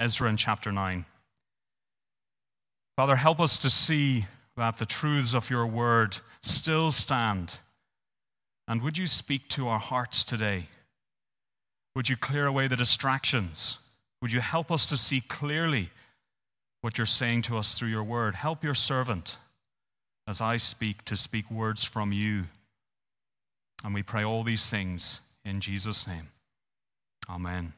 Ezra in chapter 9. Father, help us to see that the truths of your word still stand. And would you speak to our hearts today? Would you clear away the distractions? Would you help us to see clearly what you're saying to us through your word? Help your servant as I speak to speak words from you. And we pray all these things in Jesus' name. Amen.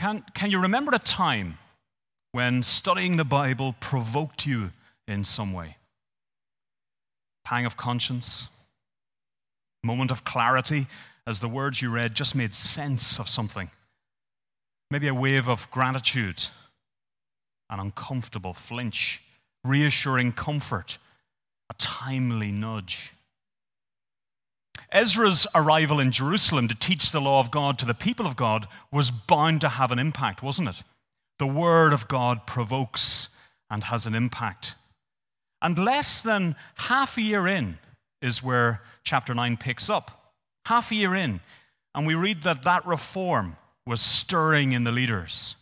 Can, can you remember a time when studying the Bible provoked you in some way? Pang of conscience? Moment of clarity as the words you read just made sense of something? Maybe a wave of gratitude, an uncomfortable flinch, reassuring comfort, a timely nudge. Ezra's arrival in Jerusalem to teach the law of God to the people of God was bound to have an impact, wasn't it? The word of God provokes and has an impact. And less than half a year in is where chapter 9 picks up. Half a year in, and we read that that reform was stirring in the leaders.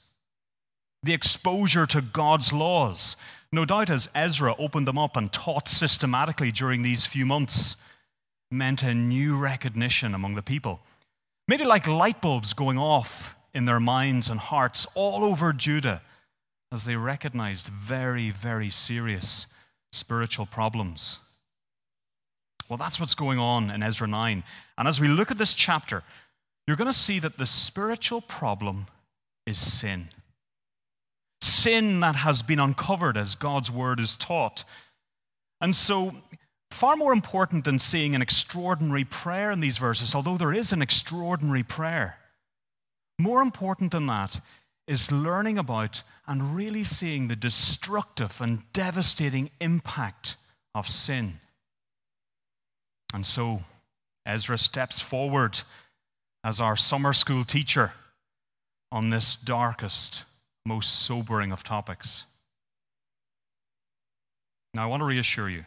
The exposure to God's laws, no doubt as Ezra opened them up and taught systematically during these few months, meant a new recognition among the people. Maybe like light bulbs going off in their minds and hearts all over Judah as they recognized very, very serious spiritual problems. Well, that's what's going on in Ezra 9. And as we look at this chapter, you're going to see that the spiritual problem is sin. Sin that has been uncovered as God's word is taught. And so Far more important than seeing an extraordinary prayer in these verses, although there is an extraordinary prayer, more important than that is learning about and really seeing the destructive and devastating impact of sin. And so, Ezra steps forward as our summer school teacher on this darkest, most sobering of topics. Now, I want to reassure you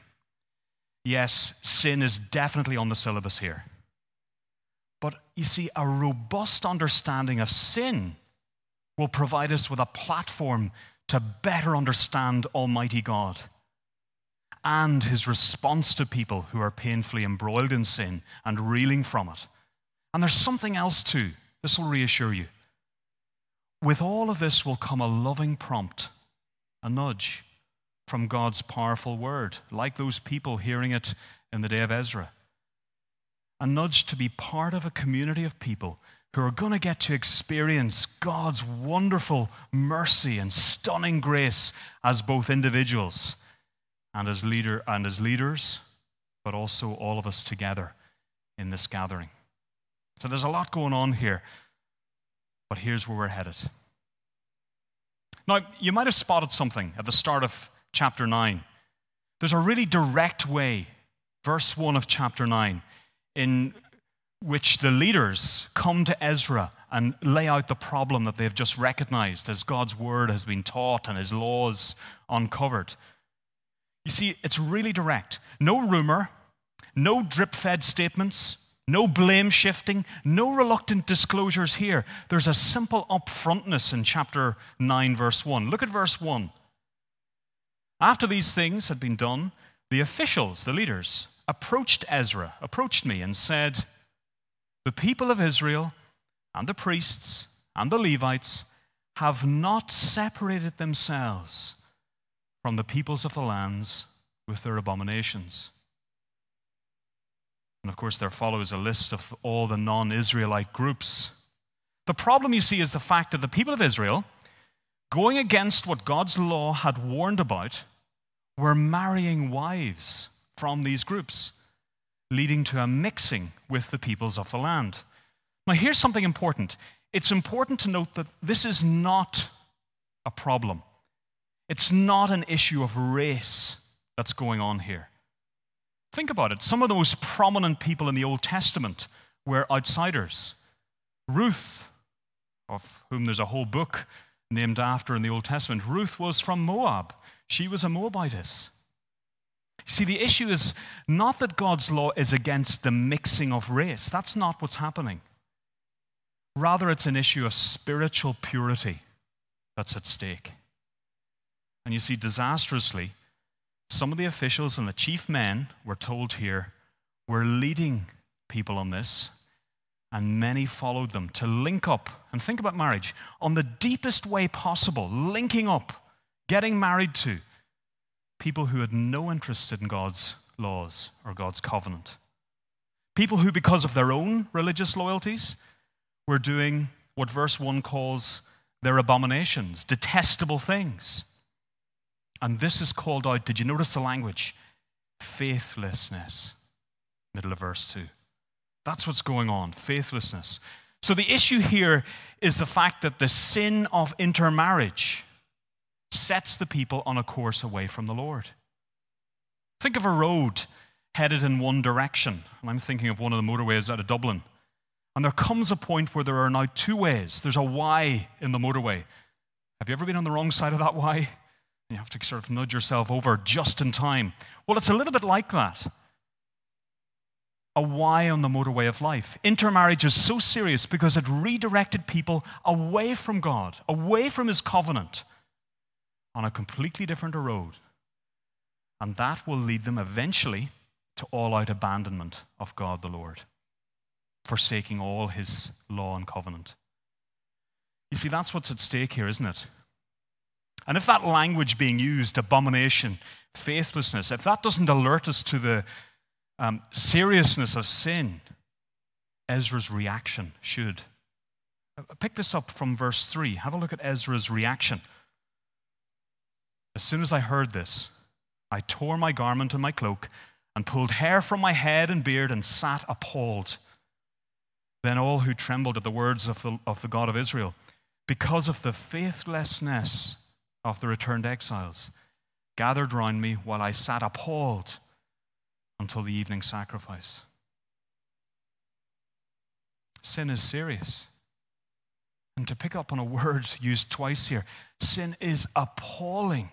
Yes, sin is definitely on the syllabus here. But you see, a robust understanding of sin will provide us with a platform to better understand Almighty God and his response to people who are painfully embroiled in sin and reeling from it. And there's something else too. This will reassure you. With all of this will come a loving prompt, a nudge from God's powerful word, like those people hearing it in the day of Ezra. A nudge to be part of a community of people who are going to get to experience God's wonderful mercy and stunning grace as both individuals and as leader and as leaders, but also all of us together in this gathering. So there's a lot going on here, but here's where we're headed. Now, you might have spotted something at the start of chapter 9. There's a really direct way, verse 1 of chapter 9, in which the leaders come to Ezra and lay out the problem that they've just recognized as God's word has been taught and his laws uncovered. You see, it's really direct. No rumor, no drip fed statements, no blame shifting, no reluctant disclosures here. There's a simple upfrontness in chapter 9, verse 1. Look at verse 1. After these things had been done, the officials, the leaders, approached Ezra, approached me, and said, The people of Israel and the priests and the Levites have not separated themselves from the peoples of the lands with their abominations. And of course, there follows a list of all the non Israelite groups. The problem, you see, is the fact that the people of Israel, going against what God's law had warned about, were marrying wives from these groups, leading to a mixing with the peoples of the land. Now, here's something important. It's important to note that this is not a problem. It's not an issue of race that's going on here. Think about it. Some of the most prominent people in the Old Testament were outsiders. Ruth, of whom there's a whole book named after in the Old Testament, Ruth was from Moab. She was a Moabitess. See, the issue is not that God's law is against the mixing of race. That's not what's happening. Rather, it's an issue of spiritual purity that's at stake. And you see, disastrously, some of the officials and the chief men were told here were leading people on this, and many followed them to link up and think about marriage on the deepest way possible, linking up, getting married to people who had no interest in God's laws or God's covenant. People who, because of their own religious loyalties, were doing what verse 1 calls their abominations, detestable things. And this is called out, did you notice the language? Faithlessness. Middle of verse 2. That's what's going on faithlessness. So the issue here is the fact that the sin of intermarriage sets the people on a course away from the Lord. Think of a road headed in one direction. And I'm thinking of one of the motorways out of Dublin. And there comes a point where there are now two ways. There's a Y in the motorway. Have you ever been on the wrong side of that Y? You have to sort of nudge yourself over just in time. Well, it's a little bit like that. A Y on the motorway of life. Intermarriage is so serious because it redirected people away from God, away from His covenant, on a completely different road. And that will lead them eventually to all out abandonment of God the Lord forsaking all his law and covenant. You see, that's what's at stake here, isn't it? And if that language being used, abomination, faithlessness, if that doesn't alert us to the um, seriousness of sin, Ezra's reaction should. Uh, pick this up from verse 3. Have a look at Ezra's reaction. As soon as I heard this, I tore my garment and my cloak and pulled hair from my head and beard and sat appalled. Then all who trembled at the words of the, of the God of Israel, because of the faithlessness of the returned exiles, gathered round me while I sat appalled until the evening sacrifice. Sin is serious. And to pick up on a word used twice here, sin is appalling,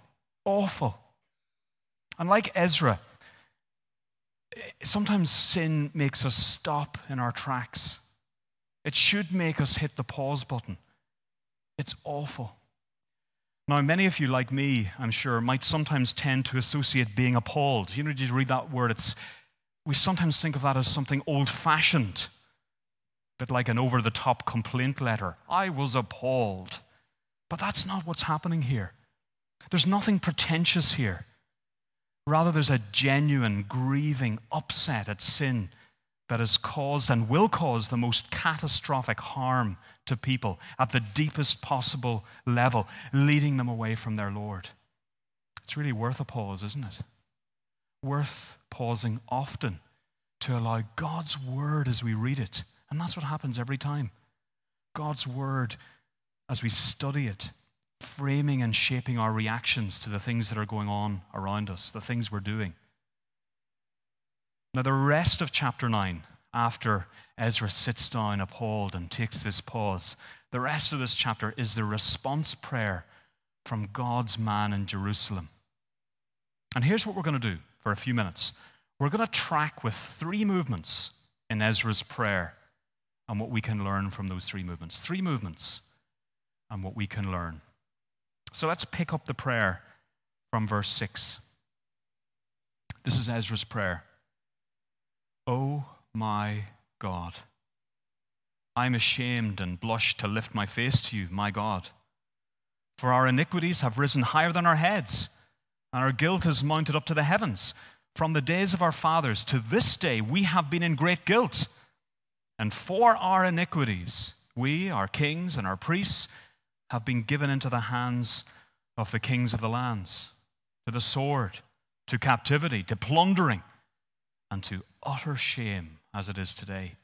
awful. And like Ezra, sometimes sin makes us stop in our tracks it should make us hit the pause button. It's awful. Now, many of you, like me, I'm sure, might sometimes tend to associate being appalled. You know, did you read that word, it's, we sometimes think of that as something old fashioned, a bit like an over the top complaint letter. I was appalled. But that's not what's happening here. There's nothing pretentious here. Rather, there's a genuine, grieving upset at sin that has caused and will cause the most catastrophic harm to people at the deepest possible level, leading them away from their Lord. It's really worth a pause, isn't it? Worth pausing often to allow God's word as we read it. And that's what happens every time. God's word as we study it, framing and shaping our reactions to the things that are going on around us, the things we're doing. Now, the rest of chapter 9, after Ezra sits down appalled and takes this pause, the rest of this chapter is the response prayer from God's man in Jerusalem. And here's what we're going to do for a few minutes we're going to track with three movements in Ezra's prayer and what we can learn from those three movements. Three movements and what we can learn. So let's pick up the prayer from verse 6. This is Ezra's prayer. Oh my God, I'm ashamed and blush to lift my face to you, my God. For our iniquities have risen higher than our heads, and our guilt has mounted up to the heavens. From the days of our fathers to this day, we have been in great guilt. And for our iniquities, we, our kings, and our priests have been given into the hands of the kings of the lands, to the sword, to captivity, to plundering and to utter shame as it is today.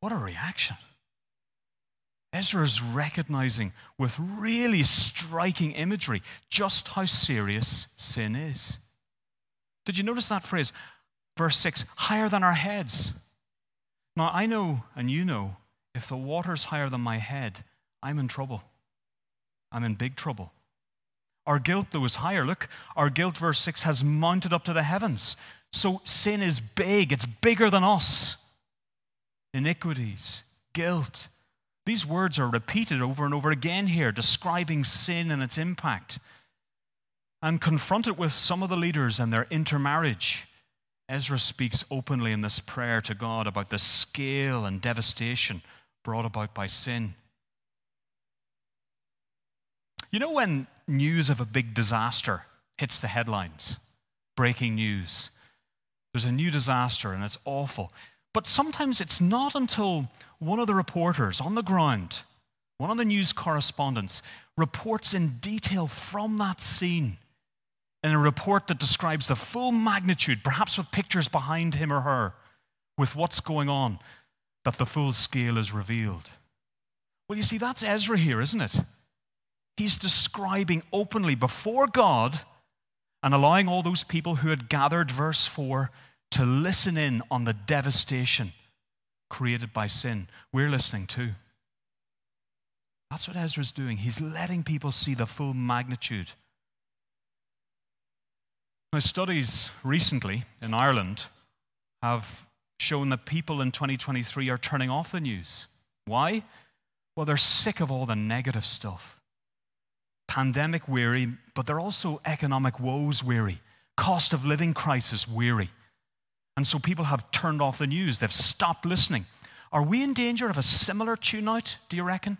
What a reaction. Ezra is recognizing with really striking imagery just how serious sin is. Did you notice that phrase? Verse 6 higher than our heads. Now, I know, and you know, if the water's higher than my head, I'm in trouble. I'm in big trouble. Our guilt, though, is higher. Look, our guilt, verse 6, has mounted up to the heavens. So sin is big, it's bigger than us. Iniquities, guilt. These words are repeated over and over again here, describing sin and its impact. And confronted with some of the leaders and their intermarriage, Ezra speaks openly in this prayer to God about the scale and devastation brought about by sin. You know, when news of a big disaster hits the headlines, breaking news, there's a new disaster and it's awful. But sometimes it's not until one of the reporters on the ground, one of the news correspondents, reports in detail from that scene in a report that describes the full magnitude, perhaps with pictures behind him or her, with what's going on, that the full scale is revealed. Well, you see, that's Ezra here, isn't it? He's describing openly before God and allowing all those people who had gathered, verse 4, to listen in on the devastation created by sin. We're listening too. That's what Ezra's doing. He's letting people see the full magnitude. Now, studies recently in Ireland have shown that people in 2023 are turning off the news. Why? Well, they're sick of all the negative stuff. Pandemic weary, but they're also economic woes weary, cost of living crisis weary. And so people have turned off the news, they've stopped listening. Are we in danger of a similar tune out, do you reckon,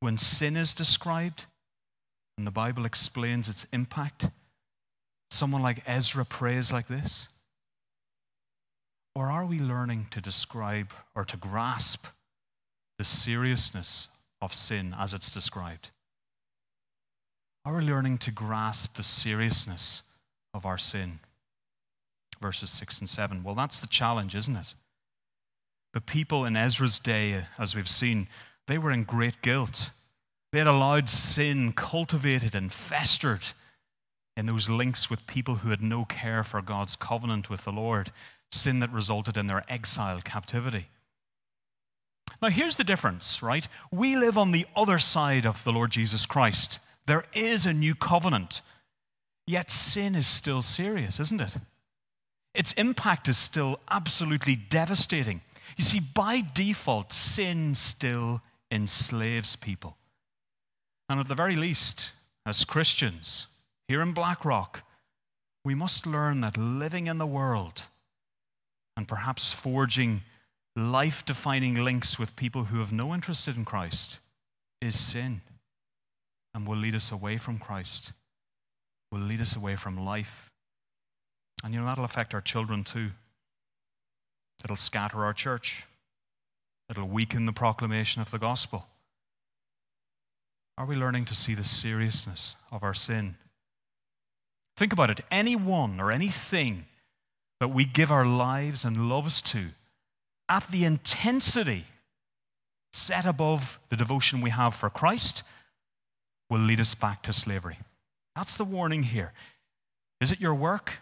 when sin is described and the Bible explains its impact? Someone like Ezra prays like this? Or are we learning to describe or to grasp the seriousness of sin as it's described? Are we learning to grasp the seriousness of our sin? Verses 6 and 7. Well, that's the challenge, isn't it? The people in Ezra's day, as we've seen, they were in great guilt. They had allowed sin cultivated and festered in those links with people who had no care for God's covenant with the Lord, sin that resulted in their exile captivity. Now, here's the difference, right? We live on the other side of the Lord Jesus Christ. There is a new covenant. Yet sin is still serious, isn't it? Its impact is still absolutely devastating. You see, by default, sin still enslaves people. And at the very least, as Christians here in Blackrock, we must learn that living in the world and perhaps forging life defining links with people who have no interest in Christ is sin and will lead us away from Christ, will lead us away from life. And you know, that'll affect our children too. It'll scatter our church, it'll weaken the proclamation of the gospel. Are we learning to see the seriousness of our sin? Think about it. Anyone or anything that we give our lives and loves to at the intensity set above the devotion we have for Christ will lead us back to slavery. That's the warning here. Is it your work?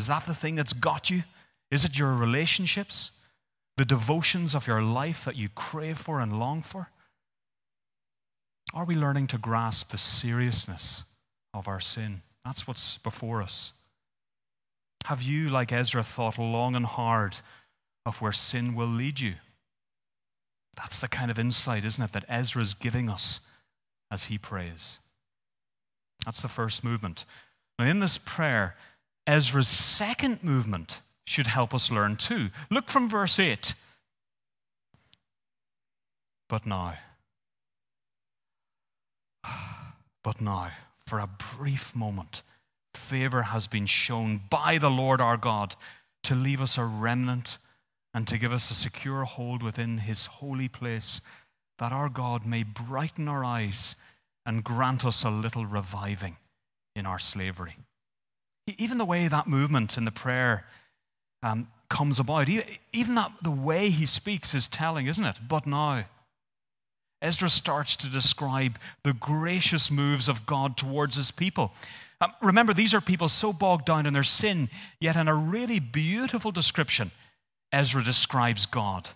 Is that the thing that's got you? Is it your relationships? The devotions of your life that you crave for and long for? Are we learning to grasp the seriousness of our sin? That's what's before us. Have you, like Ezra, thought long and hard of where sin will lead you? That's the kind of insight, isn't it, that Ezra is giving us as he prays. That's the first movement. Now, in this prayer, Ezra's second movement should help us learn too. Look from verse 8. But now, but now, for a brief moment, favor has been shown by the Lord our God to leave us a remnant and to give us a secure hold within his holy place that our God may brighten our eyes and grant us a little reviving in our slavery. Even the way that movement in the prayer um, comes about, even that the way he speaks is telling, isn't it? But now, Ezra starts to describe the gracious moves of God towards his people. Um, remember, these are people so bogged down in their sin, yet in a really beautiful description, Ezra describes God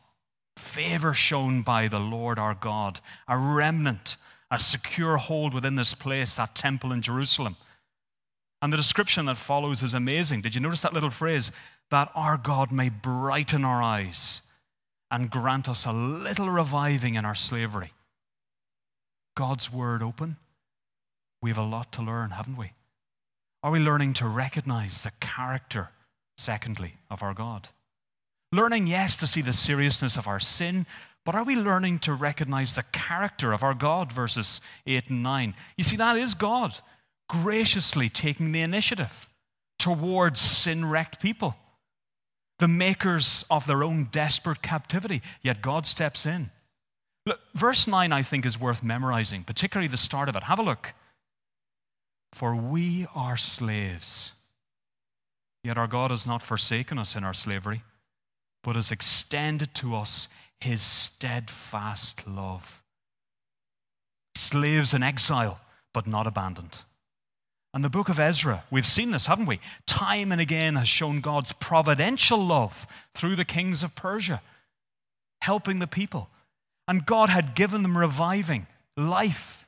favor shown by the Lord our God, a remnant, a secure hold within this place, that temple in Jerusalem. And the description that follows is amazing. Did you notice that little phrase? That our God may brighten our eyes and grant us a little reviving in our slavery. God's word open. We have a lot to learn, haven't we? Are we learning to recognize the character, secondly, of our God? Learning, yes, to see the seriousness of our sin, but are we learning to recognize the character of our God? Verses 8 and 9. You see, that is God graciously taking the initiative towards sin wrecked people, the makers of their own desperate captivity. Yet God steps in. Look, verse 9, I think, is worth memorizing, particularly the start of it. Have a look. For we are slaves. Yet our God has not forsaken us in our slavery, but has extended to us his steadfast love. Slaves in exile, but not abandoned. And the book of Ezra, we've seen this, haven't we? Time and again has shown God's providential love through the kings of Persia, helping the people. And God had given them reviving life.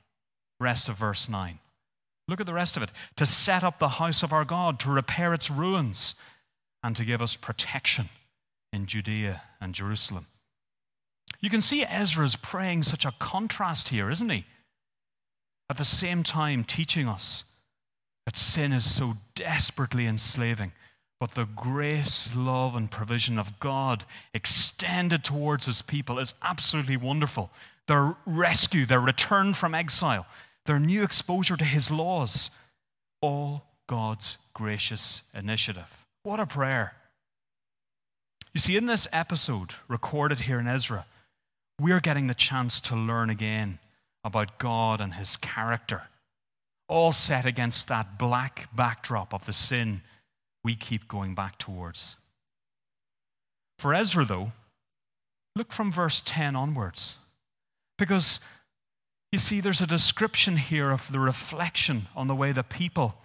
Rest of verse 9. Look at the rest of it. To set up the house of our God, to repair its ruins, and to give us protection in Judea and Jerusalem. You can see Ezra's praying such a contrast here, isn't he? At the same time, teaching us that sin is so desperately enslaving, but the grace, love, and provision of God extended towards his people is absolutely wonderful. Their rescue, their return from exile, their new exposure to his laws, all God's gracious initiative. What a prayer. You see, in this episode recorded here in Ezra, we're getting the chance to learn again about God and his character, all set against that black backdrop of the sin we keep going back towards. For Ezra, though, look from verse 10 onwards. Because you see, there's a description here of the reflection on the way the people,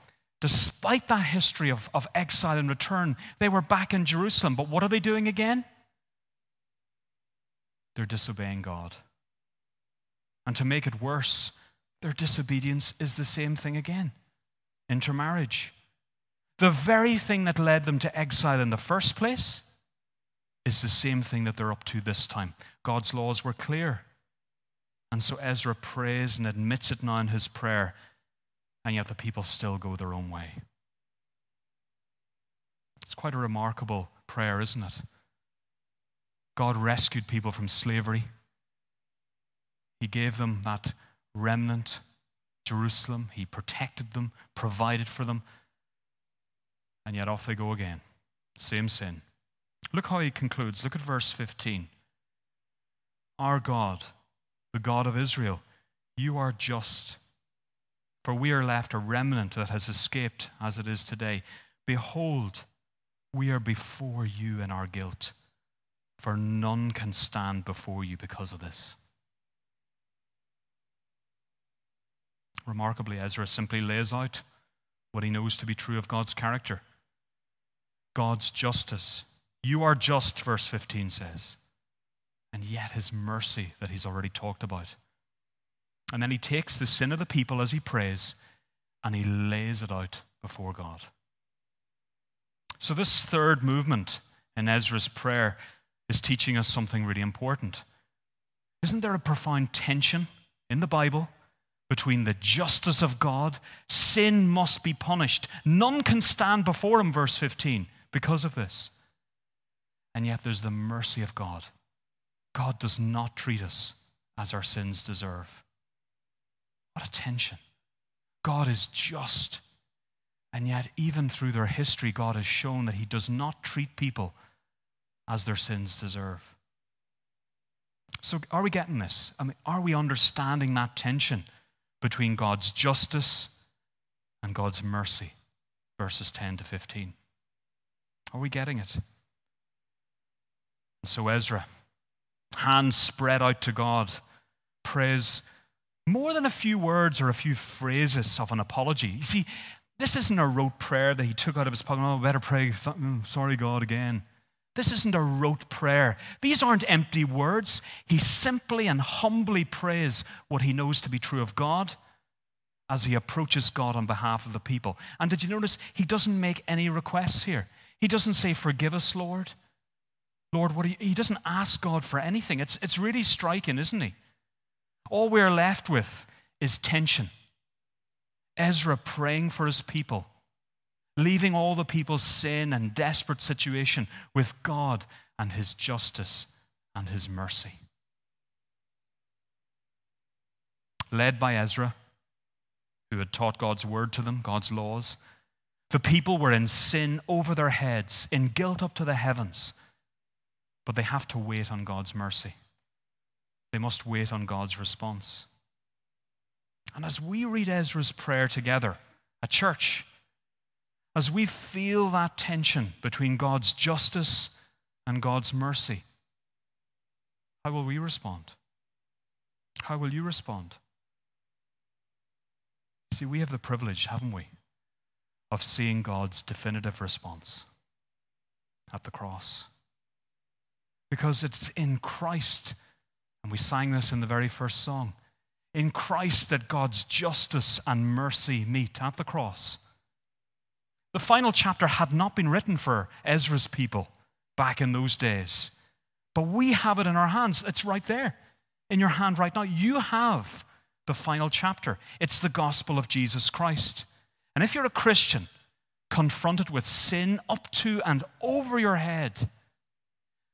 despite that history of, of exile and return, they were back in Jerusalem. But what are they doing again? they're disobeying God. And to make it worse, their disobedience is the same thing again intermarriage. The very thing that led them to exile in the first place is the same thing that they're up to this time. God's laws were clear. And so Ezra prays and admits it now in his prayer, and yet the people still go their own way. It's quite a remarkable prayer, isn't it? God rescued people from slavery. He gave them that remnant, Jerusalem. He protected them, provided for them. And yet off they go again. Same sin. Look how he concludes. Look at verse 15. Our God, the God of Israel, you are just. For we are left a remnant that has escaped as it is today. Behold, we are before you in our guilt for none can stand before you because of this. Remarkably, Ezra simply lays out what he knows to be true of God's character God's justice. You are just, verse 15 says, and yet his mercy that he's already talked about. And then he takes the sin of the people as he prays and he lays it out before God. So, this third movement in Ezra's prayer is teaching us something really important. Isn't there a profound tension in the Bible between the justice of God? Sin must be punished. None can stand before him, verse 15, because of this. And yet there's the mercy of God. God does not treat us as our sins deserve. What a tension. God is just. And yet, even through their history, God has shown that He does not treat people as their sins deserve. So, are we getting this? I mean, are we understanding that tension between God's justice and God's mercy? Verses 10 to 15. Are we getting it? So, Ezra, hands spread out to God, prays more than a few words or a few phrases of an apology. You see, this isn't a rote prayer that he took out of his pocket. Oh, better pray. Mm, sorry, God, again. This isn't a rote prayer. These aren't empty words. He simply and humbly prays what he knows to be true of God as he approaches God on behalf of the people. And did you notice he doesn't make any requests here? He doesn't say, Forgive us, Lord. Lord, what he doesn't ask God for anything. It's, it's really striking, isn't he? All we're left with is tension. Ezra praying for his people leaving all the people's sin and desperate situation with God and His justice and His mercy. Led by Ezra, who had taught God's word to them, God's laws, the people were in sin over their heads, in guilt up to the heavens, but they have to wait on God's mercy. They must wait on God's response. And as we read Ezra's prayer together, a church, as we feel that tension between God's justice and God's mercy, how will we respond? How will you respond? See, we have the privilege, haven't we, of seeing God's definitive response at the cross. Because it's in Christ, and we sang this in the very first song, in Christ that God's justice and mercy meet at the cross. The final chapter had not been written for Ezra's people back in those days, but we have it in our hands. It's right there in your hand right now. You have the final chapter. It's the gospel of Jesus Christ. And if you're a Christian, confronted with sin up to and over your head,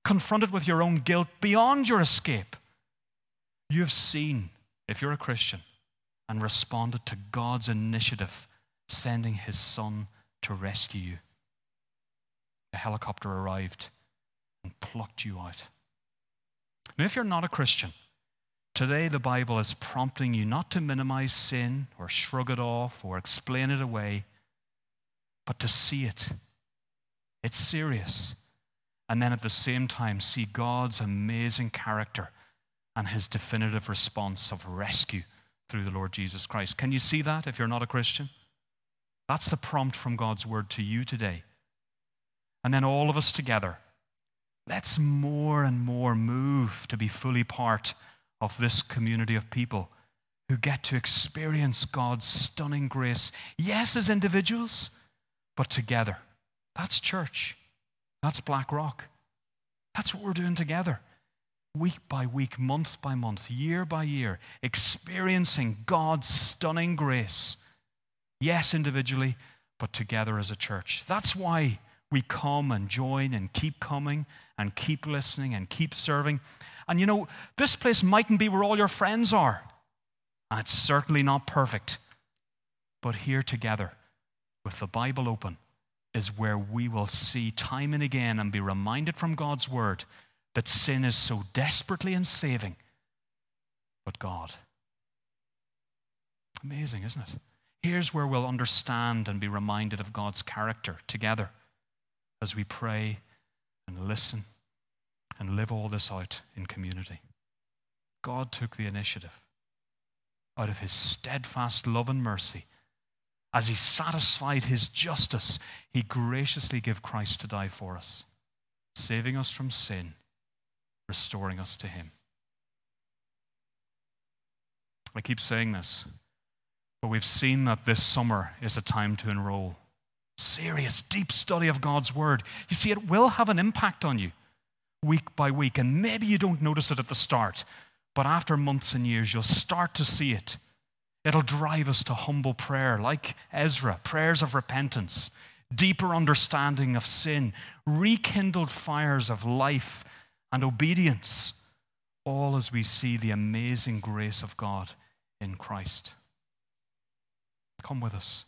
confronted with your own guilt beyond your escape, you have seen, if you're a Christian, and responded to God's initiative, sending his son to rescue you. A helicopter arrived and plucked you out. Now, if you're not a Christian, today the Bible is prompting you not to minimize sin or shrug it off or explain it away, but to see it. It's serious. And then at the same time, see God's amazing character and his definitive response of rescue through the Lord Jesus Christ. Can you see that if you're not a Christian? That's the prompt from God's word to you today. And then all of us together, let's more and more move to be fully part of this community of people who get to experience God's stunning grace, yes, as individuals, but together. That's church. That's Blackrock. That's what we're doing together. Week by week, month by month, year by year, experiencing God's stunning grace Yes, individually, but together as a church. That's why we come and join and keep coming and keep listening and keep serving. And you know, this place mightn't be where all your friends are, and it's certainly not perfect. But here together, with the Bible open, is where we will see time and again and be reminded from God's word that sin is so desperately unsaving, but God. Amazing, isn't it? Here's where we'll understand and be reminded of God's character together as we pray and listen and live all this out in community. God took the initiative out of his steadfast love and mercy. As he satisfied his justice, he graciously gave Christ to die for us, saving us from sin, restoring us to him. I keep saying this but we've seen that this summer is a time to enroll. Serious, deep study of God's Word. You see, it will have an impact on you week by week, and maybe you don't notice it at the start, but after months and years, you'll start to see it. It'll drive us to humble prayer, like Ezra, prayers of repentance, deeper understanding of sin, rekindled fires of life and obedience, all as we see the amazing grace of God in Christ. Come with us.